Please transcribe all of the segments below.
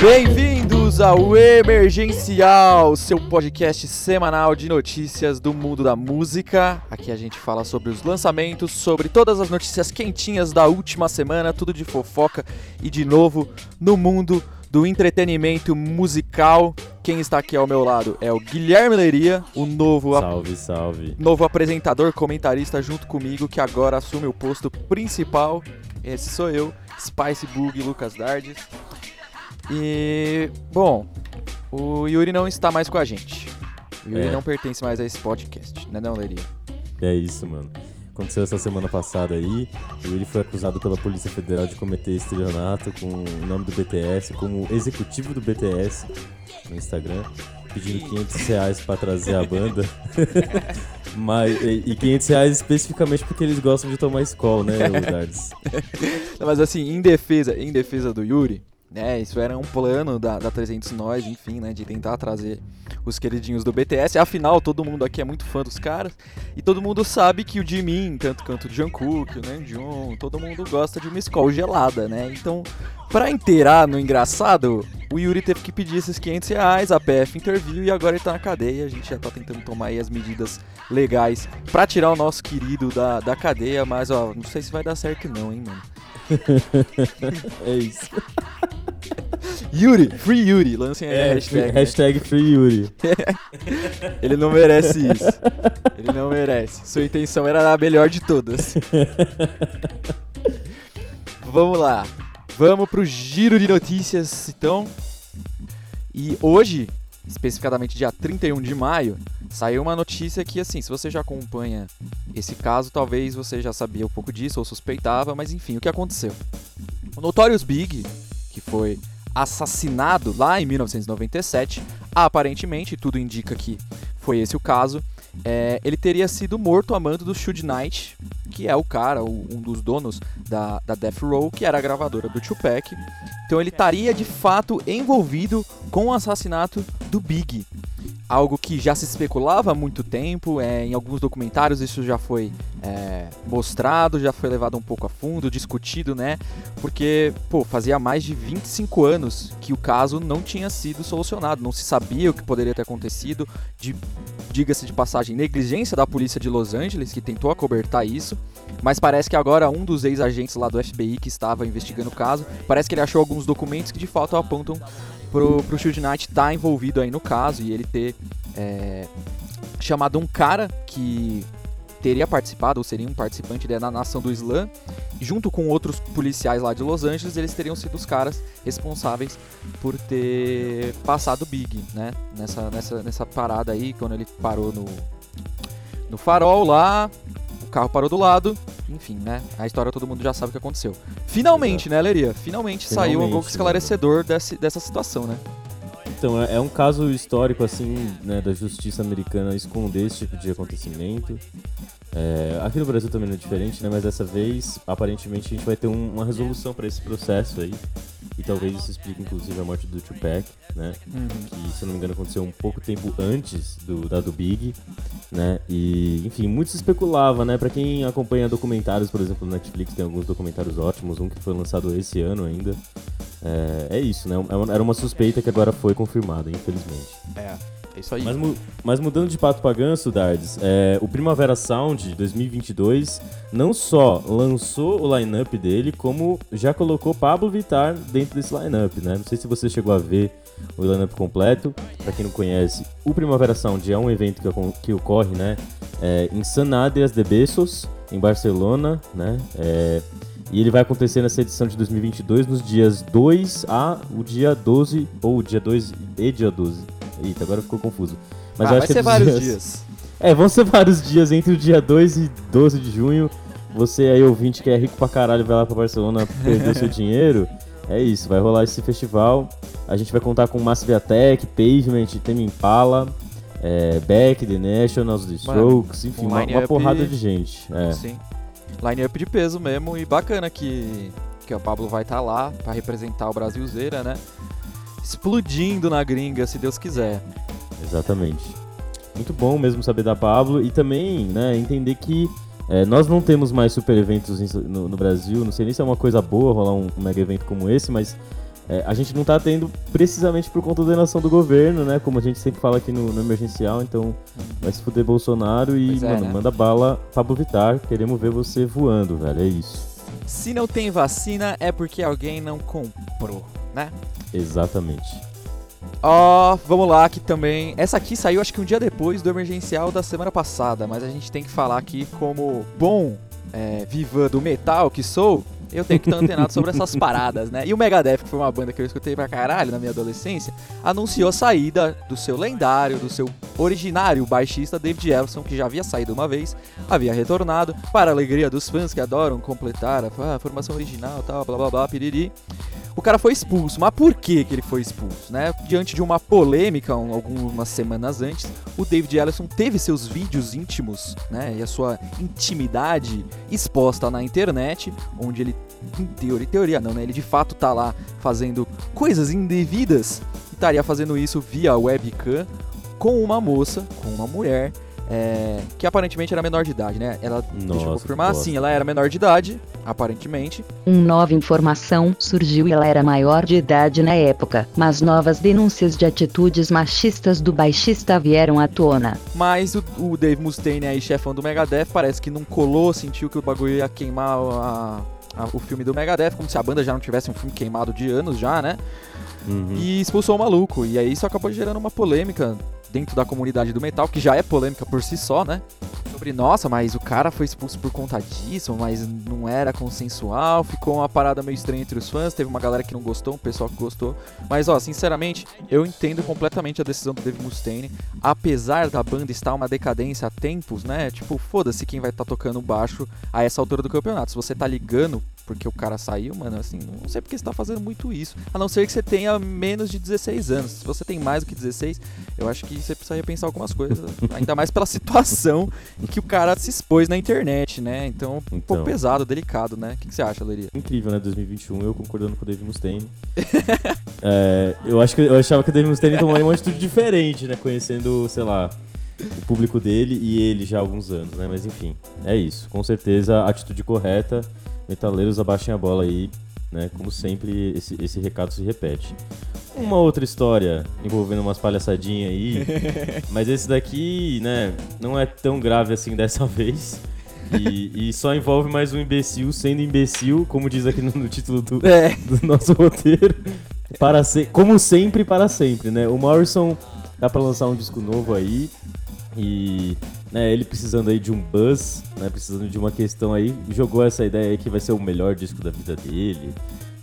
Bem-vindos ao Emergencial, seu podcast semanal de notícias do mundo da música. Aqui a gente fala sobre os lançamentos, sobre todas as notícias quentinhas da última semana, tudo de fofoca e de novo no mundo do entretenimento musical. Quem está aqui ao meu lado é o Guilherme Leiria, o novo, Salve, salve. novo apresentador, comentarista junto comigo, que agora assume o posto principal. Esse sou eu, Spice Bug Lucas Dardes. E, bom, o Yuri não está mais com a gente. O Yuri É. não pertence mais a esse podcast, né não, Leiria? É isso, mano. Aconteceu essa semana passada aí. O Yuri foi acusado pela Polícia Federal de cometer estelionato com o nome do BTS, como executivo do BTS no Instagram, pedindo 500 reais pra trazer a banda. Mas, e, e 500 reais especificamente porque eles gostam de tomar escola, né, Dardes? Mas assim, em defesa, em defesa do Yuri, né, isso era um plano da, da 300 Nós, enfim, né, de tentar trazer os queridinhos do BTS. Afinal, todo mundo aqui é muito fã dos caras e todo mundo sabe que o Jimin, tanto quanto o Jungkook, o Namjoon, todo mundo gosta de uma escola gelada, né? Então, pra inteirar no engraçado, o Yuri teve que pedir esses 500 reais, a PF interviu e agora ele tá na cadeia. A gente já tá tentando tomar aí as medidas legais pra tirar o nosso querido da, da cadeia, mas ó, não sei se vai dar certo não, hein, mano. É isso. Yuri, Free Yuri, lancem aí a É, hashtag. né? hashtag Free Yuri. Ele não merece isso. Ele não merece. Sua intenção era a melhor de todas. Vamos lá. Vamos pro giro de notícias, então. E hoje, especificamente dia 31 de maio, saiu uma notícia que, assim, se você já acompanha esse caso, talvez você já sabia um pouco disso ou suspeitava, mas enfim, o que aconteceu? O Notorious Big, que foi assassinado lá em 1997, aparentemente, tudo indica que foi esse o caso, é, ele teria sido morto a mando do Suge Knight, que é o cara, o- um dos donos da, da Death Row, que era a gravadora do Tupac. Então ele estaria de fato envolvido com o assassinato do Big. Algo que já se especulava há muito tempo, é, em alguns documentários isso já foi é, mostrado, já foi levado um pouco a fundo, discutido, né? Porque, pô, fazia mais de 25 anos que o caso não tinha sido solucionado, não se sabia o que poderia ter acontecido, de, diga-se de passagem, negligência da polícia de Los Angeles, que tentou acobertar isso, mas parece que agora um dos ex-agentes lá do FBI que estava investigando o caso, parece que ele achou alguns documentos que de fato apontam pro, pro Shield Knight estar envolvido aí no caso e ele ter é, chamado um cara que teria participado, ou seria um participante da na nação do Islã, junto com outros policiais lá de Los Angeles, eles teriam sido os caras responsáveis por ter passado o Big, né? Nessa, nessa, nessa parada aí, quando ele parou no, no farol lá, carro parou do lado, enfim, né? A história todo mundo já sabe o que aconteceu. Finalmente, né, Leria? Finalmente, saiu um Finalmente, pouco esclarecedor desse, dessa situação, né? Então, é, é um caso histórico, assim, né, da justiça americana esconder esse tipo de acontecimento. É, aqui no Brasil também não é diferente, né? Mas dessa vez, aparentemente, a gente vai ter um- uma resolução para esse processo aí. E talvez isso explique, inclusive, a morte do Tupac, né? Que, se eu não me engano, aconteceu um pouco tempo antes do, da do Big, né? E, enfim, muito se especulava, né? Pra quem acompanha documentários, por exemplo, no Netflix, tem alguns documentários ótimos, um que foi lançado esse ano ainda. É, é isso, né? É Era uma suspeita que agora foi confirmada, infelizmente. É, é isso aí. Mas, mu- mas mudando de pato pra ganso, Dardes, é, o Primavera Sound 2022 não só lançou o line-up dele, como já colocou Pablo Vittar dentro desse line-up, né? Não sei se você chegou a ver o line-up completo. Pra quem não conhece, o Primavera Sound é um evento que, que ocorre, né? é, em San Adrias de Bessos, em Barcelona, né? É, e ele vai acontecer nessa edição de 2022 nos dias 2 a o dia 12, ou dia 2 e dia 12. Eita, agora ficou confuso. Mas ah, eu vai acho que ser é vários dias... dias. É, vão ser vários dias entre o dia 2 e 12 de junho. Você aí, ouvinte, que é rico pra caralho, vai lá pra Barcelona perder o seu dinheiro. É isso, vai rolar esse festival. A gente vai contar com Massive Attack, Pavement, Tame Impala, é, Beck, The Nationals, The Strokes, enfim, um uma, uma porrada de gente. É. Sim. Line-up de peso mesmo e bacana que, que o Pablo vai estar lá pra representar o Brasilzeira, né? Explodindo na gringa, se Deus quiser. Exatamente. Muito bom mesmo saber da Pablo e também né, entender que é, nós não temos mais super eventos no, no Brasil. Não sei nem se é uma coisa boa rolar um, um mega evento como esse, mas É, a gente não tá tendo precisamente por conta da inação do governo, né? Como a gente sempre fala aqui no, no emergencial, então vai se fuder Bolsonaro e, é, mano, né? manda bala, Pablo Vittar, queremos ver você voando, velho, é isso. Se não tem vacina, é porque alguém não comprou, né? Exatamente. Ó, vamos lá que também. Essa aqui saiu acho que um dia depois do emergencial da semana passada, mas a gente tem que falar aqui como bom é, viva do metal que sou. Eu tenho que estar antenado sobre essas paradas, né? E o Megadeth, que foi uma banda que eu escutei pra caralho na minha adolescência, anunciou a saída do seu lendário, do seu originário baixista David Ellison, que já havia saído uma vez, havia retornado, para a alegria dos fãs que adoram completar a, formação original, tal, blá blá blá, piriri. O cara foi expulso, mas por que, que ele foi expulso, né? Diante de uma polêmica um- algumas semanas antes, o David Ellison teve seus vídeos íntimos, né? E a sua intimidade exposta na internet, onde ele, em teoria, teoria não, né? Ele de fato tá lá fazendo coisas indevidas e estaria fazendo isso via webcam com uma moça, com uma mulher, é, que aparentemente era menor de idade, né? Ela, deixa eu Nossa, confirmar, sim, ela era menor de idade, aparentemente, Uma nova informação surgiu e ela era maior de idade na época, mas novas denúncias de atitudes machistas do baixista vieram à tona. Mas o, o Dave Mustaine aí, chefão do Megadeth, parece que não colou, sentiu que o bagulho ia queimar a- a- o filme do Megadeth, como se a banda já não tivesse um filme queimado de anos já, né? Uhum. E expulsou o maluco. E aí isso acabou gerando uma polêmica dentro da comunidade do metal, que já é polêmica por si só, né? Sobre, nossa, mas o cara foi expulso por conta disso, mas não era consensual, ficou uma parada meio estranha entre os fãs, teve uma galera que não gostou, um pessoal que gostou. Mas, ó, sinceramente, eu entendo completamente a decisão do Dave Mustaine, apesar da banda estar uma decadência há tempos, né? Tipo, foda-se quem vai estar tocando baixo a essa altura do campeonato. Se você tá ligando porque o cara saiu, mano, assim, não sei porque você tá fazendo muito isso. A não ser que você tenha menos de 16 anos. Se você tem mais do que 16, eu acho que você precisa repensar algumas coisas. ainda mais pela situação em que o cara se expôs na internet, né? Então, um pouco Então. pesado, delicado, né? O que, que você acha, Leria? Incrível, né? 2021, eu concordando com o Dave Mustaine. É, eu acho que eu achava que o Dave Mustaine tomaria uma atitude diferente, né? Conhecendo, sei lá, o público dele e ele já há alguns anos, né? Mas enfim, é isso. Com certeza, a atitude correta. Metaleiros abaixem a bola aí, né? Como sempre, esse, esse recado se repete. Uma outra história envolvendo umas palhaçadinhas aí, mas esse daqui, né, não é tão grave assim dessa vez. E, e só envolve mais um imbecil sendo imbecil, como diz aqui no, no título do, É. do nosso roteiro. Para se, como sempre, para sempre, né? O Morrison dá pra lançar um disco novo aí. E né, ele precisando aí de um buzz, né? Precisando de uma questão aí, jogou essa ideia aí que vai ser o melhor disco da vida dele.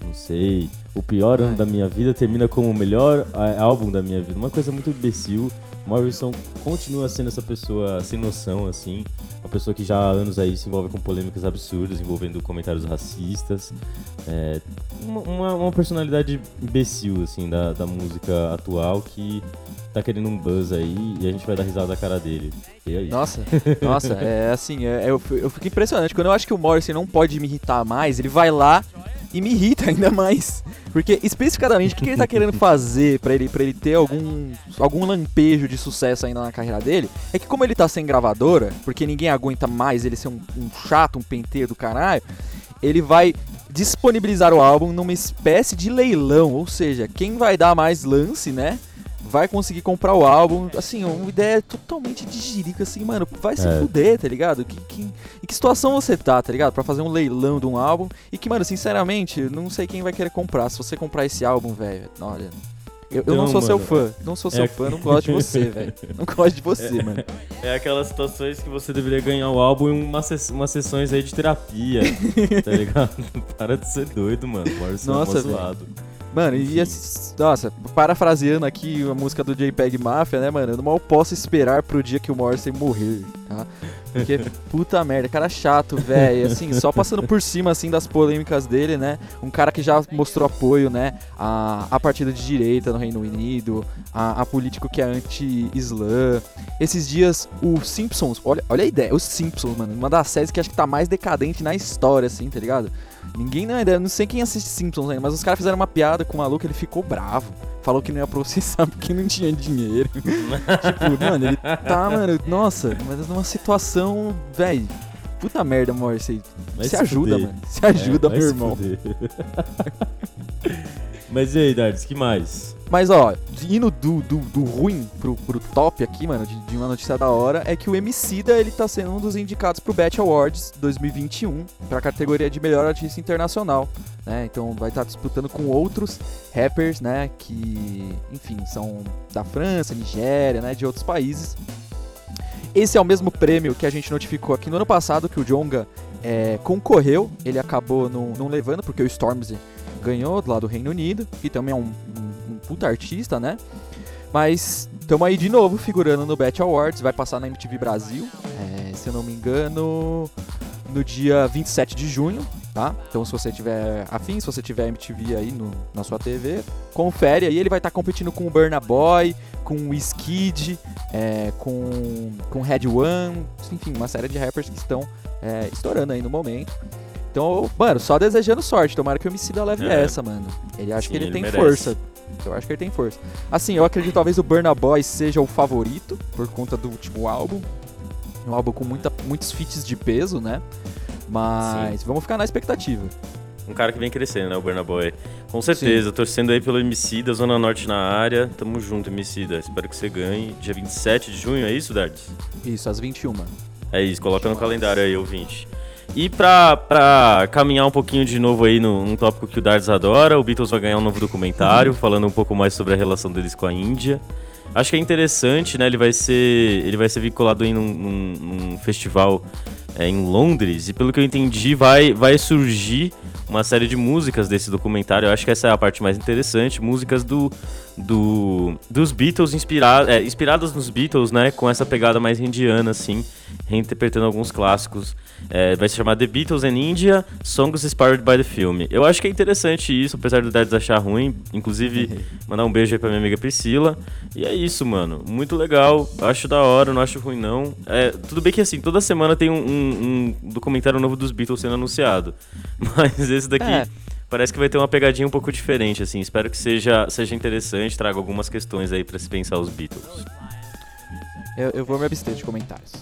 Não sei. O pior ano da minha vida termina como o melhor álbum da minha vida. Uma coisa muito imbecil. Morrison continua sendo essa pessoa sem noção, assim. Uma pessoa que já há anos aí se envolve com polêmicas absurdas, envolvendo comentários racistas. É, uma, uma- uma personalidade imbecil, assim, da, da música atual que tá querendo um buzz aí e a gente vai dar risada da cara dele. E é isso. Nossa, nossa, é assim, é- é- eu, eu fico impressionante. Quando eu acho que o Morrison não pode me irritar mais, ele vai lá e me irrita ainda mais. Porque, especificadamente, o que, que ele tá querendo fazer pra ele, pra ele ter algum, algum lampejo de sucesso ainda na carreira dele? É que, como ele tá sem gravadora, porque ninguém aguenta mais ele ser um, um chato, um penteiro do caralho, ele vai disponibilizar o álbum numa espécie de leilão. Ou seja, quem vai dar mais lance, né? Vai conseguir comprar o álbum. Assim, uma ideia totalmente de jirica, assim, mano, vai se É. fuder, tá ligado? Que, que- em que situação você tá, tá ligado? Pra fazer um leilão de um álbum. E que, mano, sinceramente, não sei quem vai querer comprar. Se você comprar esse álbum, velho, olha. Eu, eu não Não, sou seu mano, fã, não sou seu é- fã, não gosto de você, velho. Não gosto de você, mano. É aquelas situações que você deveria ganhar o álbum em uma umas sessões aí de terapia, tá ligado? Para de ser doido, mano. Morrison Nossa, é velho. zoado. Mano, e esse, nossa, parafraseando aqui a música do JPEG Mafia, né, mano? Eu mal posso esperar pro dia que o Morrison morrer, tá? Porque, puta merda, cara chato, velho. Assim, só passando por cima, assim, das polêmicas dele, né? Um cara que já mostrou apoio, né? A, a partida de direita no Reino Unido, a, a político que é anti-islã. Esses dias, o Simpsons, olha, olha a ideia, os Simpsons, mano, uma das séries que acho que tá mais decadente na história, assim, tá ligado? Ninguém não, não sei quem assiste Simpsons ainda, mas os caras fizeram uma piada com o maluco, ele ficou bravo. Falou que não ia processar porque não tinha dinheiro. tipo, mano, ele tá, mano, nossa, mas numa situação, velho. Puta merda. Vai Se se ajuda, fuder. mano. Se ajuda, É, meu irmão. Mas e aí, Dardes, que mais? Mas ó, indo do, do, do ruim pro, pro top aqui, mano, de, de uma notícia da hora, é que o Emicida, ele tá sendo um dos indicados pro Bet Awards 2021, pra categoria de melhor artista internacional, né? Então vai estar disputando com outros rappers, né, que, enfim, são da França, Nigéria, né, de outros países. Esse é o mesmo prêmio que a gente notificou aqui no ano passado, que o Jonga é, concorreu, ele acabou não levando, porque o Stormzy ganhou lá do Reino Unido, que também é um, um, um puta artista, né? Mas estamos aí de novo figurando no Bet Awards, vai passar na MTV Brasil, é, se eu não me engano, no dia 27 de junho, tá? Então se você tiver afim, se você tiver MTV aí no, na sua TV, confere aí, ele vai estar tá competindo com o Burna Boy, com o Skid, é, com, com Red One, enfim, uma série de rappers que estão é, estourando aí no momento. Então, mano, só desejando sorte. Tomara que o Emicida leve é. essa, mano. Ele acha Sim, que ele, ele tem merece. força. Eu acho que ele tem força. Assim, eu acredito que talvez o Burna Boy seja o favorito, por conta do último álbum. Um álbum com muita, muitos feats de peso, né? Mas Sim. vamos ficar na expectativa. Um cara que vem crescendo, né, o Burna Boy. Com certeza, Sim. torcendo aí pelo Emicida, Zona Norte na área. Tamo junto, Emicida. Espero que você ganhe. Dia 27 de junho, é isso, Dardes? Isso, às 21. É isso, coloca no calendário aí, ouvinte. E pra, pra caminhar um pouquinho de novo aí no, num tópico que o Dardes adora, o Beatles vai ganhar um novo documentário uhum. falando um pouco mais sobre a relação deles com a Índia. Acho que é interessante, né? Ele vai ser, ele vai ser vinculado em num, num, num festival é, em Londres e pelo que eu entendi vai, vai surgir uma série de músicas desse documentário. Eu acho que essa é a parte mais interessante, músicas do, do dos Beatles inspiradas, é, inspiradas nos Beatles, né? Com essa pegada mais indiana, assim, reinterpretando alguns clássicos. É, vai se chamar The Beatles in India, Songs Inspired by the Film. Eu acho que é interessante isso, apesar do Dads achar ruim. Inclusive, mandar um beijo aí pra minha amiga Priscila. E é isso, mano. Muito legal. Acho da hora, não acho ruim, não. É, tudo bem que, assim, toda semana tem um, um, um documentário novo dos Beatles sendo anunciado. Mas esse daqui... É parece que vai ter uma pegadinha um pouco diferente, assim. Espero que seja, seja interessante, traga algumas questões aí para se pensar os Beatles. Eu, eu vou me abster de comentários.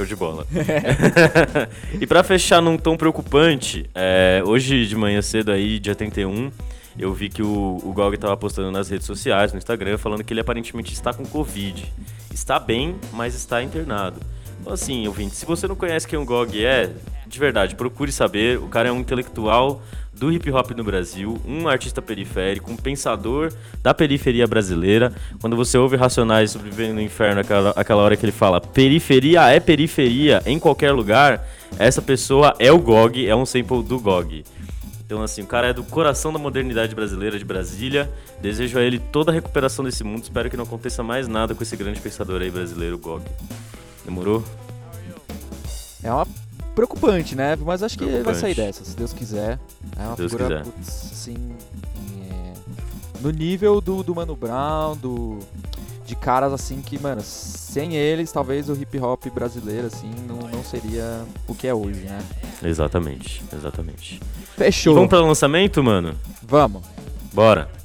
Show de bola. e para fechar num tom preocupante, é, hoje de manhã cedo aí, dia 31, eu vi que o, o Gog estava postando nas redes sociais, no Instagram, falando que ele aparentemente está com Covid. Está bem, mas está internado. Então assim, ouvinte, se você não conhece quem o Gog é, de verdade, procure saber. O cara é um intelectual do hip hop no Brasil, um artista periférico, um pensador da periferia brasileira. Quando você ouve Racionais sobrevivendo no inferno, aquela, aquela hora que ele fala periferia é periferia em qualquer lugar, essa pessoa é o GOG, é um sample do GOG. Então, assim, o cara é do coração da modernidade brasileira de Brasília. Desejo a ele toda a recuperação desse mundo. Espero que não aconteça mais nada com esse grande pensador aí brasileiro, GOG. Demorou? É uma preocupante, né? Mas acho que vai sair dessa, se Deus quiser. É uma Deus figura, quiser. Putz, assim, é, no nível do, do Mano Brown, do, de caras assim que, mano, sem eles, talvez o hip hop brasileiro, assim, não, não seria o que é hoje, né? Exatamente, exatamente. Fechou. Vamos para o lançamento, mano? Vamos. Bora.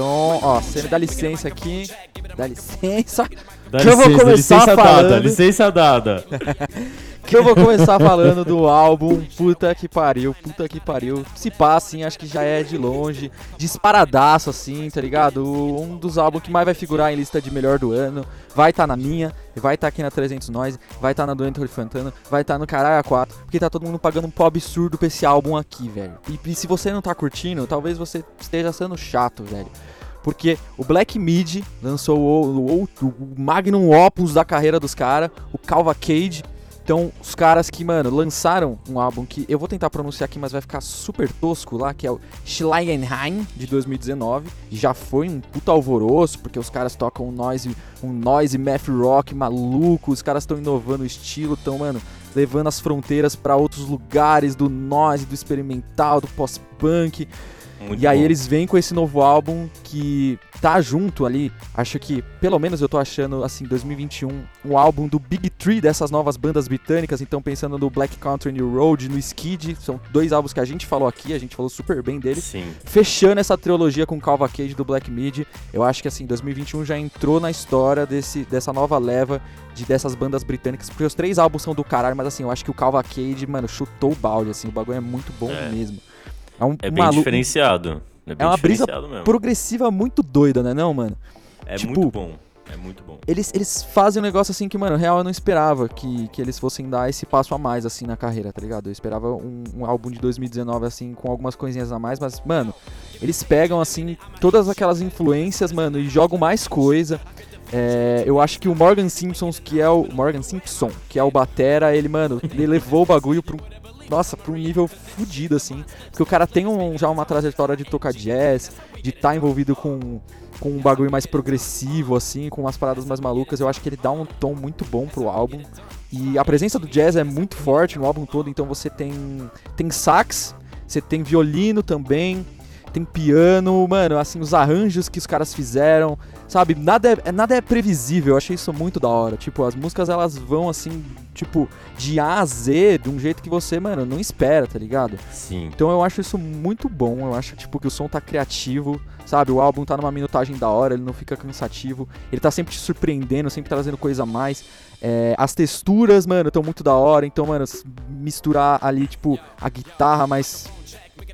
Então, ó, você me dá licença aqui. Dá licença. Dá que licença, eu vou começar licença falando... dada, licença dada. que eu vou começar falando do álbum Puta que pariu, puta que pariu. Se passa, assim, acho que já é de longe, disparadaço, assim, tá ligado? Um dos álbuns que mais vai figurar em lista de melhor do ano. Vai estar tá na minha, vai estar tá aqui na 300 Noise, vai estar tá na do Anthony Fantana, vai estar tá no Caralho 4, porque tá todo mundo pagando um pau absurdo pra esse álbum aqui, velho. E, e se você não tá curtindo, talvez você esteja sendo chato, velho porque o Black Mid lançou o, o, o Magnum Opus da carreira dos caras, o Calva Cage. Então, os caras que, mano, lançaram um álbum que eu vou tentar pronunciar aqui, mas vai ficar super tosco lá, que é o Schleienheim, de 2019. E já foi um puta alvoroço, porque os caras tocam um noise, um noise math rock maluco, os caras estão inovando o estilo, estão, mano, levando as fronteiras para outros lugares do noise, do experimental, do pós-punk. Muito e aí bom. eles vêm com esse novo álbum que tá junto ali. Acho que, pelo menos eu tô achando, assim, 2021, um álbum do Big Three dessas novas bandas britânicas. Então, pensando no Black Country New Road, no Skid, são dois álbuns que a gente falou aqui, a gente falou super bem deles. Sim. Fechando essa trilogia com Calva Cage do Black Mid, eu acho que assim, 2021 já entrou na história desse, dessa nova leva de dessas bandas britânicas, porque os três álbuns são do caralho, mas assim, eu acho que o Calva Cage, mano, chutou o balde, assim, o bagulho é muito bom É. mesmo. É um É bem malu- diferenciado. É, bem uma brisa mesmo. progressiva muito doida, né, não, mano? É tipo- muito bom. É muito bom. Eles, eles fazem um negócio assim que, mano, real eu não esperava que, que eles fossem dar esse passo a mais, assim, na carreira, tá ligado? Eu esperava um, um álbum de 2019, assim, com algumas coisinhas a mais, mas, mano, eles pegam, assim, todas aquelas influências, mano, e jogam mais coisa. É, eu acho que o Morgan Simpsons, que é o. Morgan Simpson, que é o Batera, ele, mano, ele levou o bagulho pro. Nossa, pra um nível fudido, assim. Porque o cara tem um- já uma trajetória de tocar jazz, de estar envolvido com, com um bagulho mais progressivo, assim, com umas paradas mais malucas. Eu acho que ele dá um tom muito bom pro álbum. E a presença do jazz é muito forte no álbum todo, então você tem, tem sax, você tem violino também, tem piano, mano, assim, os arranjos que os caras fizeram, sabe? Nada é, nada é previsível, eu achei isso muito da hora. Tipo, as músicas elas vão assim, tipo, de A a Z, de um jeito que você, mano, não espera, tá ligado? Sim. Então eu acho isso muito bom, eu acho tipo que o som tá criativo, sabe? O álbum tá numa minutagem da hora, ele não fica cansativo, ele tá sempre te surpreendendo, sempre trazendo coisa a mais. É, as texturas, mano, estão muito da hora, então, mano, misturar ali, tipo, a guitarra mais.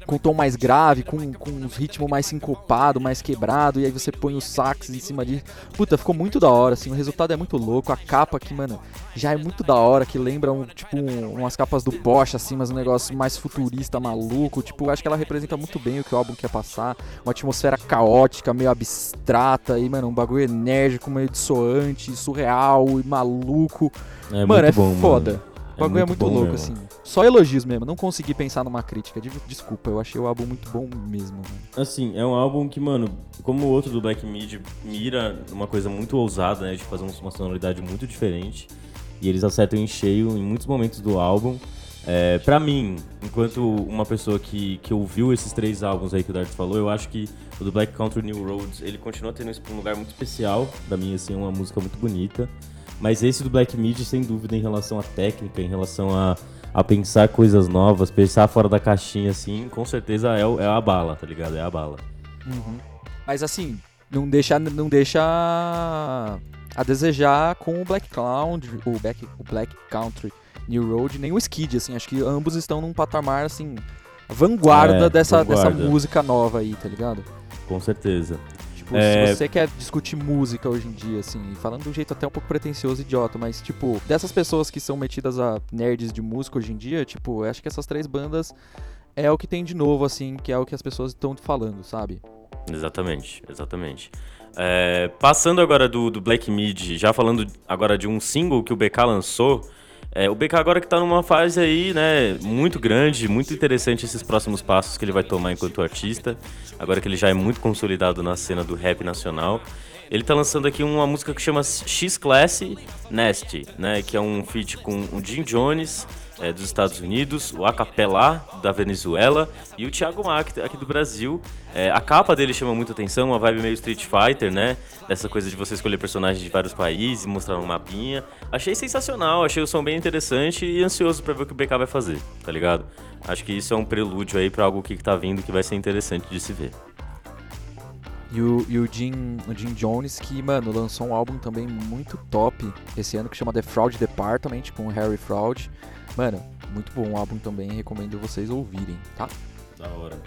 Com tom mais grave, com, com um ritmo mais sincopado, mais quebrado, e aí você põe o sax em cima disso. Puta, ficou muito da hora, assim, o resultado é muito louco, a capa aqui, mano, já é muito da hora, que lembra, um, tipo, um- umas capas do Bosch, assim, mas um negócio mais futurista, maluco, tipo, acho que ela representa muito bem o que o álbum quer passar, uma atmosfera caótica, meio abstrata, e, mano, um bagulho enérgico, meio dissoante, surreal e maluco. É mano, é bom, foda. mano. O bagulho é muito, bom louco, mesmo. assim. Só elogios mesmo, não consegui pensar numa crítica, de- desculpa, eu achei o álbum muito bom mesmo. mano. Assim, é um álbum que, mano, como o outro do Black Mid, mira uma coisa muito ousada, né? De fazer um- uma sonoridade muito diferente. E eles acertam em cheio em muitos momentos do álbum. É, pra mim, enquanto uma pessoa que, que ouviu esses três álbuns aí que o Dart falou, eu acho que o do Black Country New Roads, ele continua tendo um lugar muito especial. Pra mim, assim, é uma música muito bonita. Mas esse do Black Mid, sem dúvida, em relação à técnica, em relação a, a pensar coisas novas, pensar fora da caixinha, assim, com certeza é, é a bala, tá ligado? É a bala. Mas assim, não deixa, não deixa a desejar com o Black Clown, o Black, o Black Country New Road, nem o Skid, assim, acho que ambos estão num patamar, assim, vanguarda É, dessa, dessa vanguarda. música nova aí, tá ligado? Com certeza. Tipo, É. se você quer discutir música hoje em dia, assim, falando de um jeito até um pouco pretencioso e idiota, mas, tipo, dessas pessoas que são metidas a nerds de música hoje em dia, tipo, eu acho que essas três bandas é o que tem de novo, assim, que é o que as pessoas estão falando, sabe? Exatamente, exatamente. É, passando agora do, do Black Mid, já falando agora de um single que o BK lançou. É, o BK agora que tá numa fase aí, né, muito grande, muito interessante esses próximos passos que ele vai tomar enquanto artista. Agora que ele já é muito consolidado na cena do rap nacional. Ele tá lançando aqui uma música que chama X Class Nasty, né, que é um feat com o Jim Jones, é, dos Estados Unidos, o Acapella da Venezuela e o Thiago Mac aqui do Brasil. É, a capa dele chama muita atenção, uma vibe meio Street Fighter, né? Essa coisa de você escolher personagens de vários países, mostrar um mapinha. Achei sensacional, achei o som bem interessante e ansioso pra ver o que o BK vai fazer, tá ligado? Acho que isso é um prelúdio aí pra algo que tá vindo que vai ser interessante de se ver. E o, e o, Jim, o Jim Jones, que, mano, lançou um álbum também muito top esse ano que chama The Fraud Department, com o Harry Fraud. Mano, muito bom o álbum também, recomendo vocês ouvirem, tá? Da hora.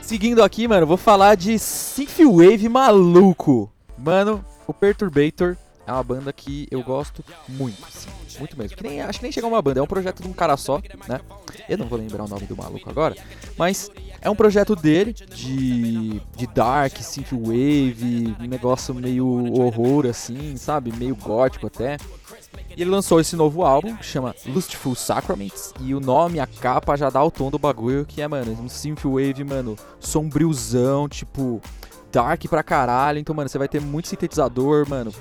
Seguindo aqui, mano, vou falar de Synthwave maluco. Mano, o Perturbator é uma banda que eu gosto muito, assim, muito mesmo. Que nem, acho que nem chegou uma banda, é um projeto de um cara só, né? Eu não vou lembrar o nome do maluco agora, mas é um projeto dele de, de dark, synthwave, um negócio meio horror assim, sabe? Meio gótico até. E ele lançou esse novo álbum, que chama Lustful Sacraments, e o nome, a capa já dá o tom do bagulho, que é, mano, um synthwave, mano, sombriozão, tipo, dark pra caralho. Então, mano, você vai ter muito sintetizador, mano,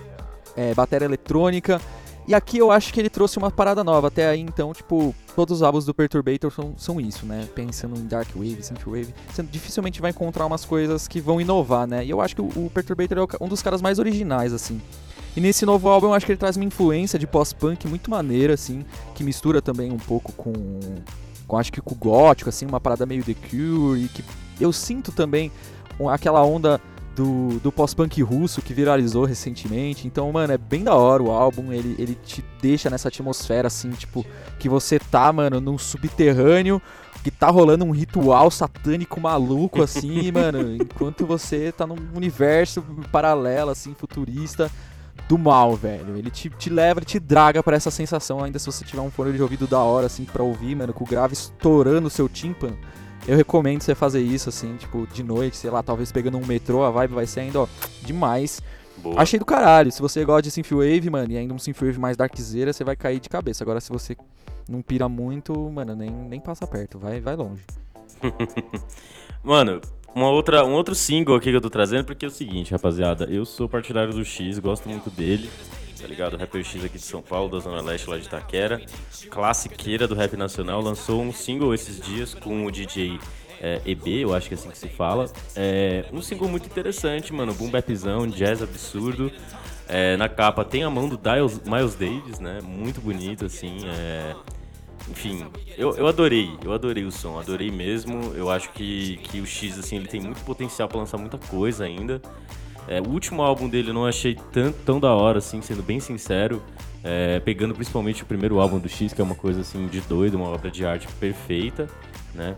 é, bateria eletrônica. E aqui eu acho que ele trouxe uma parada nova. Até aí, então, tipo, todos os álbuns do Perturbator são, são isso, né? Pensando em Dark Wave, Synthwave, você dificilmente vai encontrar umas coisas que vão inovar, né? E eu acho que o, o Perturbator é um dos caras mais originais, assim. E nesse novo álbum eu acho que ele traz uma influência de pós-punk muito maneira, assim, que mistura também um pouco com, com acho que com o gótico, assim, uma parada meio The Cure, e que eu sinto também aquela onda do, do pós-punk russo que viralizou recentemente. Então, mano, é bem da hora o álbum. Ele, ele te deixa nessa atmosfera, assim, tipo, que você tá, mano, num subterrâneo, que tá rolando um ritual satânico maluco, assim, mano, enquanto você tá num universo paralelo, assim, futurista. Do mal, velho. Ele te, te leva, ele te draga para essa sensação, ainda se você tiver um fone de ouvido da hora, assim, pra ouvir, mano, com o grave estourando o seu tímpano eu recomendo você fazer isso, assim, tipo, de noite, sei lá, talvez pegando um metrô, a vibe vai ser ainda, ó, demais. Boa. Achei do caralho. Se você gosta de Synthwave, mano, e ainda um Synthwave mais darkzeira, você vai cair de cabeça. Agora, se você não pira muito, mano, nem, nem passa perto, vai, vai longe. mano, uma outra, um outro single aqui que eu tô trazendo, porque é o seguinte, rapaziada, eu sou partidário do X, gosto muito dele tá ligado? Rapper X aqui de São Paulo, da Zona Leste, lá de Itaquera. Classiqueira do rap nacional, lançou um single esses dias com o DJ é, EB, eu acho que é assim que se fala. É, um single muito interessante, mano, boom bapzão, jazz absurdo. É, na capa tem a mão do Diles, Miles Davis, né? Muito bonito, assim. É... Enfim, eu, eu adorei, eu adorei o som, adorei mesmo. Eu acho que, que o X, assim, ele tem muito potencial para lançar muita coisa ainda. É, o último álbum dele eu não achei tão, tão da hora, assim, sendo bem sincero. É, pegando principalmente o primeiro álbum do X, que é uma coisa assim de doido, uma obra de arte perfeita, né?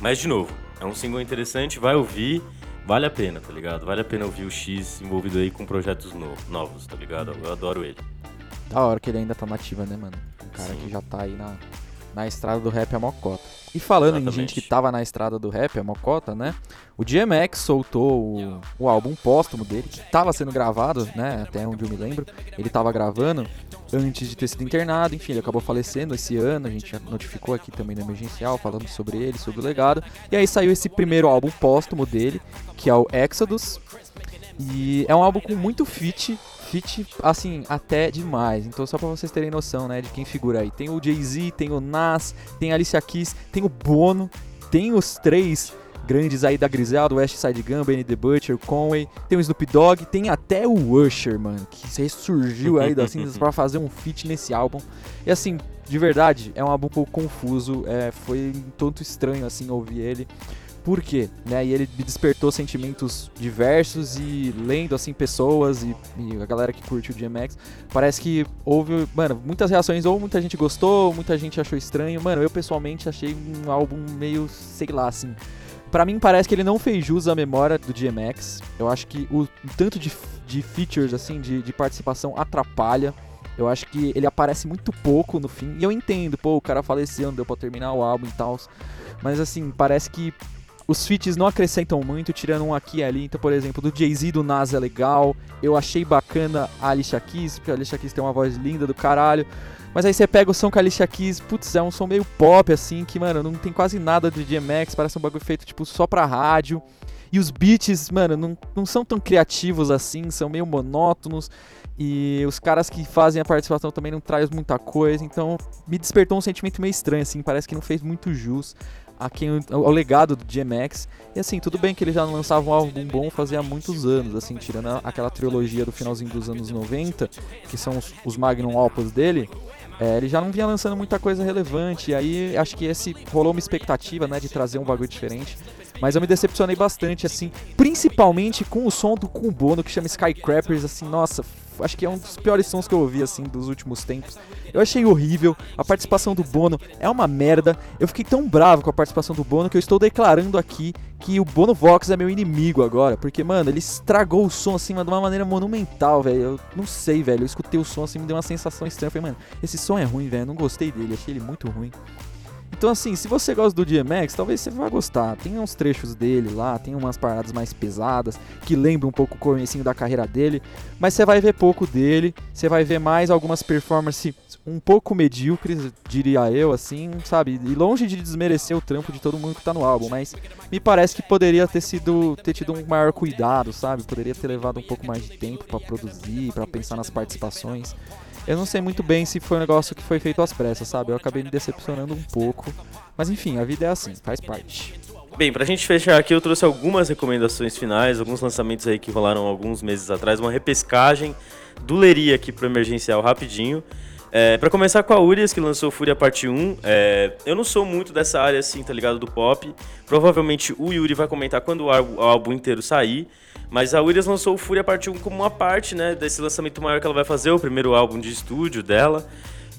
Mas de novo, é um single interessante, vai ouvir, vale a pena, tá ligado? Vale a pena ouvir o X envolvido aí com projetos no, novos, tá ligado? Eu adoro ele. Da hora que ele ainda tá nativa, né, mano? Um cara Sim. que já tá aí na, na estrada do rap a mocota. E falando Exatamente. em gente que tava na estrada do rap, a mocota, né? O DMX soltou o, o álbum póstumo dele, que tava sendo gravado, né? Até onde eu me lembro. Ele tava gravando antes de ter sido internado, enfim, ele acabou falecendo esse ano. A gente já notificou aqui também no emergencial, falando sobre ele, sobre o legado. E aí saiu esse primeiro álbum póstumo dele, que é o Exodus. E é um álbum com muito feat, feat, assim, até demais. Então, só pra vocês terem noção, né, de quem figura aí. Tem o Jay-Z, tem o Nas, tem a Alicia Keys, tem o Bono, tem os três grandes aí da Griselda, West Side Gun, Benny the Butcher, Conway, tem o Snoop Dogg, tem até o Usher, mano, que ressurgiu aí das cinzas pra fazer um feat nesse álbum. E assim, de verdade, é um álbum um pouco confuso, é, foi um tanto estranho, assim, ouvir ele. Por quê? Né? E ele me despertou sentimentos diversos e lendo assim pessoas e, e, a galera que curte o DMX, parece que houve, mano, muitas reações, ou muita gente gostou, muita gente achou estranho. Mano, eu pessoalmente achei um álbum meio, sei lá, assim. Pra mim parece que ele não fez jus à memória do DMX. Eu acho que o, o tanto de, de features, assim, de, de participação atrapalha. Eu acho que ele aparece muito pouco no fim. E eu entendo, pô, o cara faleceu, não deu pra terminar o álbum e tal. Mas assim, parece que os feats não acrescentam muito, tirando um aqui e ali. Então, por exemplo, do Jay-Z do Nas é legal. Eu achei bacana a Alicia Keys, porque a Alicia Keys tem uma voz linda do caralho. Mas aí você pega o som com a Alicia Keys, putz, é um som meio pop, assim, que, mano, não tem quase nada de DMX, parece um bagulho feito, tipo, só pra rádio. E os beats, mano, não, não são tão criativos assim, são meio monótonos. E os caras que fazem a participação também não traz muita coisa, então me despertou um sentimento meio estranho, assim, parece que não fez muito jus a quem, ao legado do DMX. E assim, tudo bem que ele já lançava um álbum bom fazia muitos anos, assim, tirando aquela trilogia do finalzinho dos anos 90, que são os, os Magnum Opus dele. É, ele já não vinha lançando muita coisa relevante, e aí acho que esse rolou uma expectativa, né, de trazer um bagulho diferente. Mas eu me decepcionei bastante, assim, principalmente com o som do Kumbono, que chama Skycrappers, assim, nossa, acho que é um dos piores sons que eu ouvi, assim, dos últimos tempos. Eu achei horrível, a participação do Bono é uma merda. Eu fiquei tão bravo com a participação do Bono que eu estou declarando aqui que o Bono Vox é meu inimigo agora. Porque, mano, ele estragou o som, assim, de uma maneira monumental, velho. Eu não sei, velho, eu escutei o som, assim, me deu uma sensação estranha. Eu falei, mano, esse som é ruim, velho, não gostei dele, achei ele muito ruim. Então, assim, se você gosta do DMX, talvez você vá gostar. Tem uns trechos dele lá, tem umas paradas mais pesadas, que lembram um pouco o comecinho da carreira dele, mas você vai ver pouco dele, você vai ver mais algumas performances um pouco medíocres, diria eu, assim, sabe? E longe de desmerecer o trampo de todo mundo que tá no álbum, mas me parece que poderia ter sido ter tido um maior cuidado, sabe? Poderia ter levado um pouco mais de tempo para produzir, para pensar nas participações. Eu não sei muito bem se foi um negócio que foi feito às pressas, sabe? Eu acabei me decepcionando um pouco. Mas enfim, a vida é assim, faz parte. Bem, pra gente fechar aqui, eu trouxe algumas recomendações finais, alguns lançamentos aí que rolaram alguns meses atrás, uma repescagem do Leria aqui pro emergencial rapidinho. É, para começar com a Urias, que lançou Fúria Parte 1, é, eu não sou muito dessa área assim, tá ligado, do pop. Provavelmente o Yuri vai comentar quando o álbum inteiro sair. Mas a Urias lançou o Fúria Parte 1 como uma parte, né, desse lançamento maior que ela vai fazer, o primeiro álbum de estúdio dela.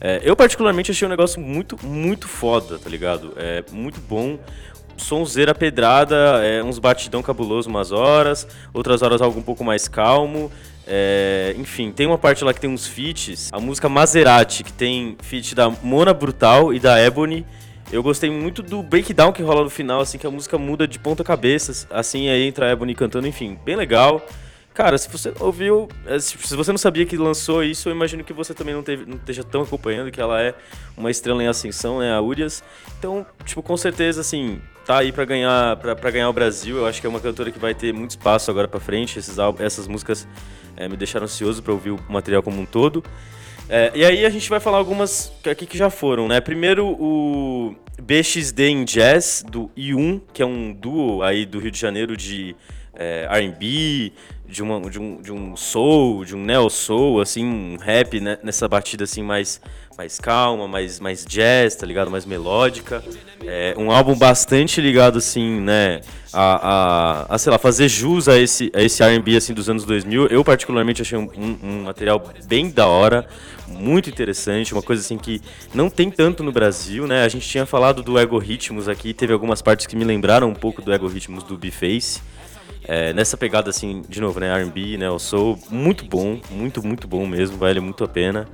É, eu particularmente achei um negócio muito, muito foda, tá ligado? É muito bom. Sonzeira pedrada, é, uns batidão cabuloso umas horas, outras horas algo um pouco mais calmo. É, enfim, tem uma parte lá que tem uns feats. A música Maserati, que tem feat da Mona Brutal e da Ebony. Eu gostei muito do breakdown que rola no final, assim, que a música muda de ponta cabeça. Assim, aí entra a Ebony cantando, enfim, bem legal. Cara, se você ouviu, é, se você não sabia que lançou isso, eu imagino que você também não, teve, não esteja tão acompanhando, que ela é uma estrela em ascensão, né, a Urias. Então, tipo, com certeza, assim, tá aí para ganhar para ganhar o Brasil. Eu acho que é uma cantora que vai ter muito espaço agora para frente. Esses, essas músicas é, me deixaram ansioso para ouvir o material como um todo. É, e aí a gente vai falar algumas aqui que já foram, né? Primeiro o BXD em Jazz, do I1, que é um duo aí do Rio de Janeiro de é, R&B, de, uma, de, um, de um soul, de um neo soul, assim, um rap né? nessa batida assim mais mais calma, mais, mais jazz, tá ligado? Mais melódica. É um álbum bastante ligado, assim, né? A, a, a sei lá, fazer jus a esse, a esse R&B, assim, dos anos 2000. Eu, particularmente, achei um, um, um, material bem da hora, muito interessante, uma coisa, assim, que não tem tanto no Brasil, né? A gente tinha falado do Ego Ritmos aqui, teve algumas partes que me lembraram um pouco do Ego Ritmos do B-Face. É, nessa pegada, assim, de novo, né? R&B, né? O Soul, muito bom, muito, muito bom mesmo, vale muito a pena.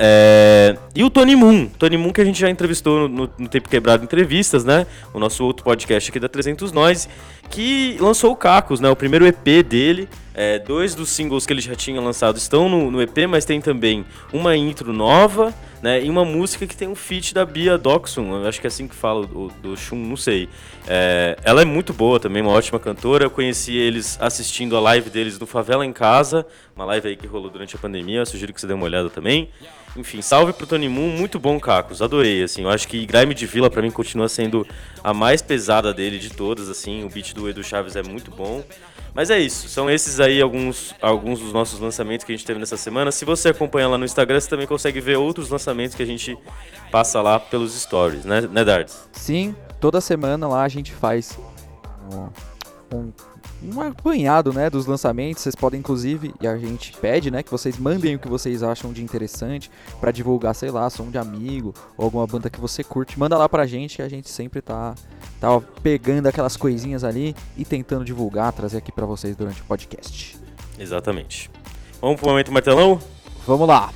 É... E o Tony Moon, Tony Moon que a gente já entrevistou no, no, Tempo Quebrado Entrevistas, né? O nosso outro podcast aqui da 300 Nós, que lançou o Cacos, né? O primeiro EP dele. É, dois dos singles que ele já tinha lançado estão no, no, EP, mas tem também uma intro nova, né? E uma música que tem um feat da Bia Doxon, acho que é assim que fala, do, do Shun, não sei. É, ela é muito boa também, uma ótima cantora. Eu conheci eles assistindo a live deles no Favela em Casa, uma live aí que rolou durante a pandemia, eu sugiro que você dê uma olhada também. Enfim, salve pro Tony Moon, muito bom, Cacos, adorei, assim, eu acho que Grime de Vila para mim continua sendo a mais pesada dele de todas, assim, o beat do Edu Chaves é muito bom. Mas é isso, são esses aí alguns, alguns dos nossos lançamentos que a gente teve nessa semana. Se você acompanha lá no Instagram, você também consegue ver outros lançamentos que a gente passa lá pelos stories, né, né Darts? Sim, toda semana lá a gente faz um, um um apanhado, né, dos lançamentos. Vocês podem inclusive, e a gente pede, né, que vocês mandem o que vocês acham de interessante para divulgar, sei lá, som de amigo ou alguma banda que você curte. Manda lá pra gente que a gente sempre tá tá pegando aquelas coisinhas ali e tentando divulgar, trazer aqui para vocês durante o podcast. Exatamente. Vamos pro momento martelão? Vamos lá.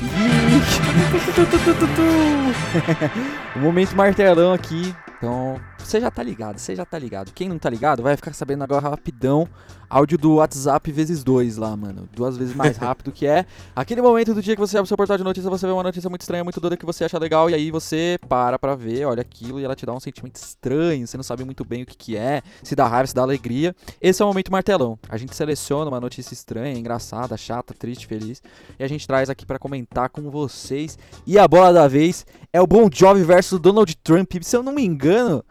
o momento martelão aqui. Então, você já tá ligado, você já tá ligado. Quem não tá ligado vai ficar sabendo agora rapidão. Áudio do WhatsApp vezes dois lá, mano. Duas vezes mais rápido que é. Aquele momento do dia que você abre o seu portal de notícias, você vê uma notícia muito estranha, muito doida que você acha legal. E aí você para pra ver, olha aquilo e ela te dá um sentimento estranho. Você não sabe muito bem o que, que é, se dá raiva, se dá alegria. Esse é o momento martelão. A gente seleciona uma notícia estranha, engraçada, chata, triste, feliz. E a gente traz aqui para comentar com vocês. E a bola da vez é o Bon Jovi versus Donald Trump. Se eu não me engano.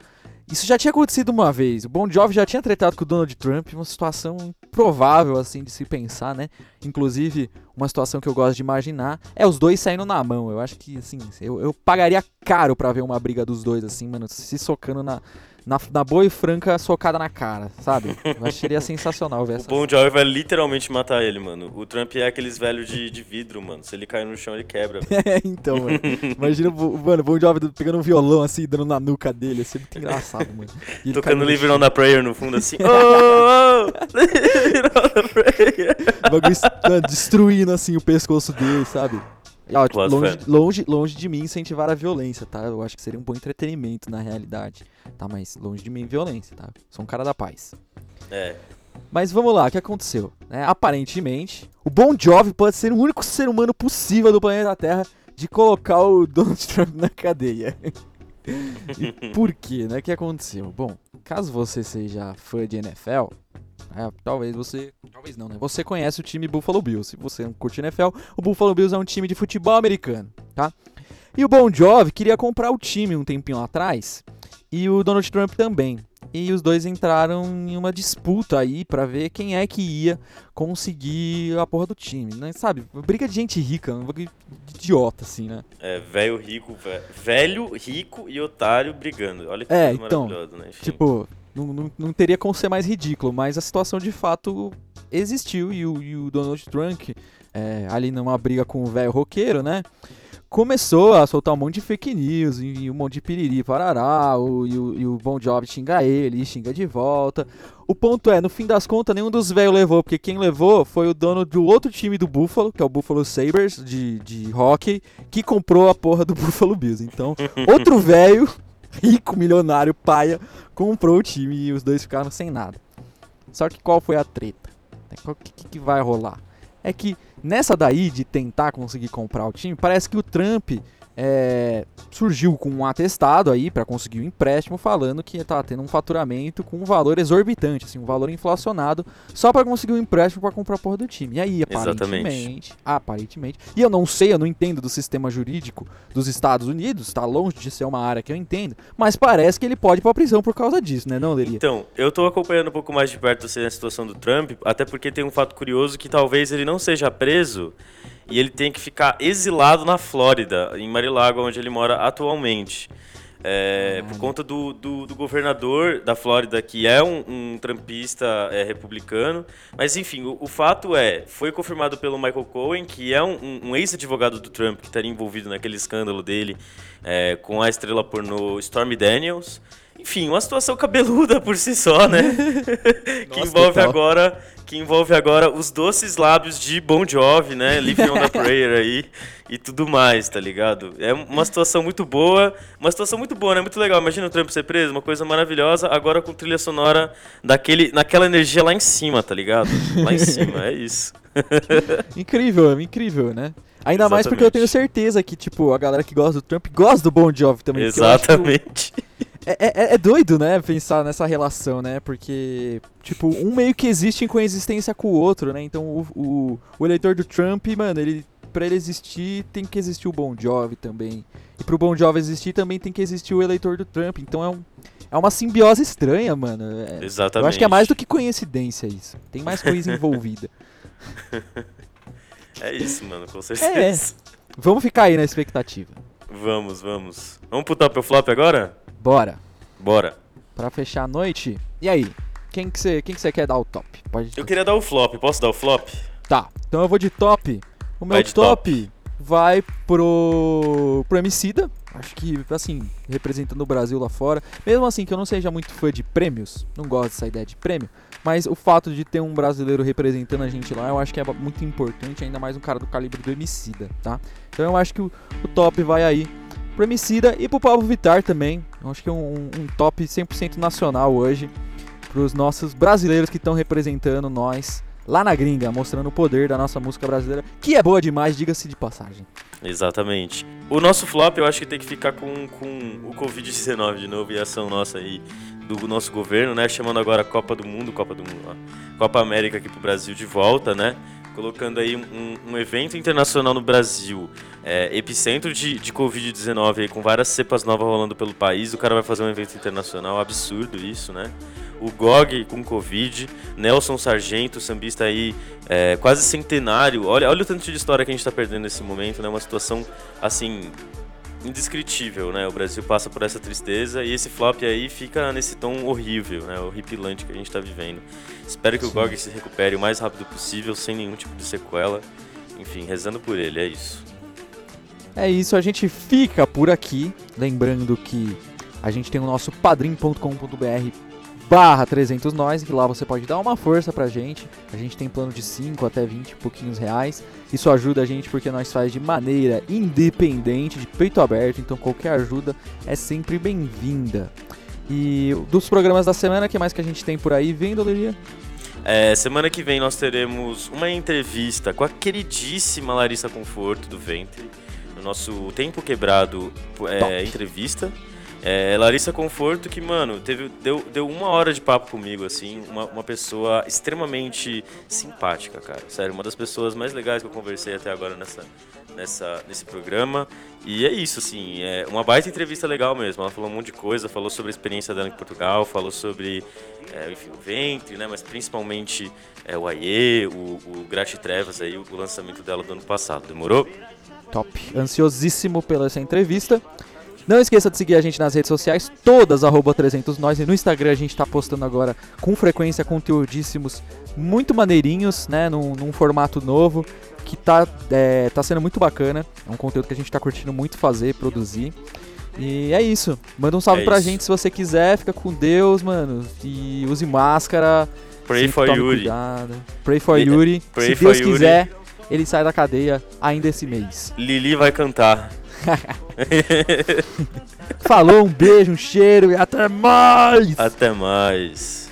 Isso já tinha acontecido uma vez. O Bon Jovi já tinha tratado com o Donald Trump, uma situação improvável assim de se pensar, né? Inclusive, uma situação que eu gosto de imaginar é os dois saindo na mão. Eu acho que assim, eu, eu pagaria caro para ver uma briga dos dois assim, mano, se socando na, na, na boa e franca socada na cara, sabe? Eu seria sensacional ver essa. O Bon Jovi vai literalmente matar ele, mano. O Trump é aqueles velhos de, de vidro, mano. Se ele cair no chão, ele quebra. é, então, mano. Imagina, mano, o Bon Jovi pegando um violão assim, dando na nuca dele. Ia ser muito engraçado, mano. Tocando Live on the Prayer no fundo assim. oh, oh, Live on the Prayer. O bagulho destruindo assim o pescoço dele, sabe? Ó, longe, longe, longe de mim incentivar a violência, tá? Eu acho que seria um bom entretenimento na realidade, tá? Mas longe de mim violência, tá? Sou um cara da paz. É. Mas vamos lá, o que aconteceu? Né? Aparentemente, o Bon Jovi pode ser o único ser humano possível do planeta Terra de colocar o Donald Trump na cadeia. e por quê, né? O que aconteceu? Bom, caso você seja fã de NFL, É, talvez você. Talvez não, né? Você conhece o time Buffalo Bills. Se você não curte NFL, o Buffalo Bills é um time de futebol americano, tá? E o Bon Jovi queria comprar o time um tempinho atrás. E o Donald Trump também. E os dois entraram em uma disputa aí para ver quem é que ia conseguir a porra do time, né? Sabe? Briga de gente rica, um de idiota, assim, né? É, velho rico, velho, rico e otário brigando. Olha que É, coisa então, maravilhosa, né? Enfim. Tipo, não, não, não teria como ser mais ridículo, mas a situação de fato existiu e o, e o Donald Trump, é, ali numa briga com o velho roqueiro, né? Começou a soltar um monte de fake news e, um monte de piriri parará, o, e, o, e o Bon Jovi xinga ele, xinga de volta. O ponto é, no fim das contas, nenhum dos velhos levou, porque quem levou foi o dono do outro time do Buffalo, que é o Buffalo Sabres, de, de hockey, que comprou a porra do Buffalo Bills. Então, outro velho, rico, milionário, paia, comprou o time e os dois ficaram sem nada. Só que qual foi a treta? O que, que- que vai rolar? É que nessa daí de tentar conseguir comprar o time, parece que o Trump é, surgiu com um atestado aí para conseguir um empréstimo falando que tá tendo um faturamento com um valor exorbitante, assim, um valor inflacionado, só para conseguir um empréstimo para comprar a porra do time. E aí, Exatamente. aparentemente, aparentemente, e eu não sei, eu não entendo do sistema jurídico dos Estados Unidos, tá longe de ser uma área que eu entendo, mas parece que ele pode ir pra prisão por causa disso, né, não, Leria? Então, eu tô acompanhando um pouco mais de perto assim, a situação do Trump, até porque tem um fato curioso que talvez ele não seja preso e ele tenha que ficar exilado na Flórida, em Marilago, onde ele mora atualmente. É, por conta do, do, do governador da Flórida, que é um, um trampista é, republicano. Mas enfim, o, o fato é, foi confirmado pelo Michael Cohen, que é um, um- um ex-advogado do Trump, que estaria envolvido naquele escândalo dele é, com a estrela pornô Stormy Daniels. Enfim, uma situação cabeluda por si só, né? que envolve total. agora, que envolve agora os doces lábios de Bon Jovi, né? Living on the Prayer aí e tudo mais, tá ligado? É uma situação muito boa, uma situação muito boa, né? Muito legal. Imagina o Trump ser preso, uma coisa maravilhosa, agora com trilha sonora daquele, naquela energia lá em cima, tá ligado? Lá em cima, é isso. Incrível, incrível, né? Ainda mais porque eu Exatamente. tenho certeza que, tipo, a galera que gosta do Trump gosta do Bon Jovi também. Exatamente. É, é- é doido, né, pensar nessa relação, né? Porque, tipo, um meio que existe em coexistência com o outro, né? Então, o, o, o eleitor do Trump, mano, ele, pra ele existir, tem que existir o Bon Jovi também. E pro Bon Jovi existir, também tem que existir o eleitor do Trump. Então, é, um, é uma simbiose estranha, mano. É- Exatamente. eu acho que é mais do que coincidência isso. Tem mais coisa envolvida. É isso, mano, com certeza. Vamos ficar aí na expectativa. Vamos, vamos. Vamos pro top flop agora? Bora. Bora. Pra fechar a noite. E aí? Quem que você quem que quer dar o top? Pode Eu queria dar o flop, posso dar o flop? Tá, então eu vou de top. O meu de top, vai pro, pro Emicida. Acho que, assim, representando o Brasil lá fora. Mesmo assim, que eu não seja muito fã de prêmios, não gosto dessa ideia de prêmio. Mas o fato de ter um brasileiro representando a gente lá, eu acho que é muito importante, ainda mais um cara do calibre do Emicida, tá? Então eu acho que o, o top vai aí pro Emicida e pro Pablo Vittar também. Eu acho que é um, um- um top 100% nacional hoje. Pros nossos brasileiros que estão representando nós lá na gringa, mostrando o poder da nossa música brasileira, que é boa demais, diga-se de passagem. Exatamente. O nosso flop eu acho que tem que ficar com, com o Covid-19 de novo e a ação nossa aí do nosso governo, né? Chamando agora a Copa do Mundo, Copa do Mundo, ó, Copa América aqui pro Brasil de volta, né? Colocando aí um, um evento internacional no Brasil, é, epicentro de, de Covid-19 aí, com várias cepas novas rolando pelo país. O cara vai fazer um evento internacional, absurdo isso, né? O GOG com Covid, Nelson Sargento, sambista aí é, quase centenário. Olha, olha o tanto de história que a gente tá perdendo nesse momento, né? Uma situação, assim, indescritível, né? O Brasil passa por essa tristeza e esse flop aí fica nesse tom horrível, né? Horripilante que a gente tá vivendo. Espero que o GOG se recupere o mais rápido possível, sem nenhum tipo de sequela. Enfim, rezando por ele, é isso. É isso, a gente fica por aqui. Lembrando que a gente tem o nosso padrim.com.br barra 300 nós, que lá você pode dar uma força pra gente. A gente tem plano de 5 até 20 e pouquinhos reais. Isso ajuda a gente porque nós faz de maneira independente, de peito aberto, então qualquer ajuda é sempre bem-vinda. E dos programas da semana, o que mais que a gente tem por aí vendo, Leria? É, semana que vem nós teremos uma entrevista com a queridíssima Larissa Conforto do Ventre, no nosso Tempo Quebrado é, entrevista. É, Larissa Conforto, que, mano, teve, deu, deu uma hora de papo comigo, assim, uma, uma pessoa extremamente simpática, cara. Sério, uma das pessoas mais legais que eu conversei até agora nessa, nessa, nesse programa. E é isso, assim, é uma baita entrevista legal mesmo. Ela falou um monte de coisa, falou sobre a experiência dela em Portugal, falou sobre, é, enfim, o ventre, né, mas principalmente é, o Aie, o, o Grati Trevas aí, o lançamento dela do ano passado. Demorou? Top. Ansiosíssimo pela essa entrevista. Não esqueça de seguir a gente nas redes sociais, todas arroba 300 nós e no Instagram a gente tá postando agora com frequência conteúdíssimos muito maneirinhos, né, num, num formato novo que tá, é, tá sendo muito bacana. É um conteúdo que a gente tá curtindo muito fazer, produzir. E é isso. Manda um salve É pra isso. gente se você quiser. Fica com Deus, mano. E use máscara. Pray for Yuri. Cuidado. Pray for Yuri. pray se Deus Yuri. quiser, ele sai da cadeia ainda esse mês. Lili vai cantar. Falou, um beijo, um cheiro e até mais! Até mais.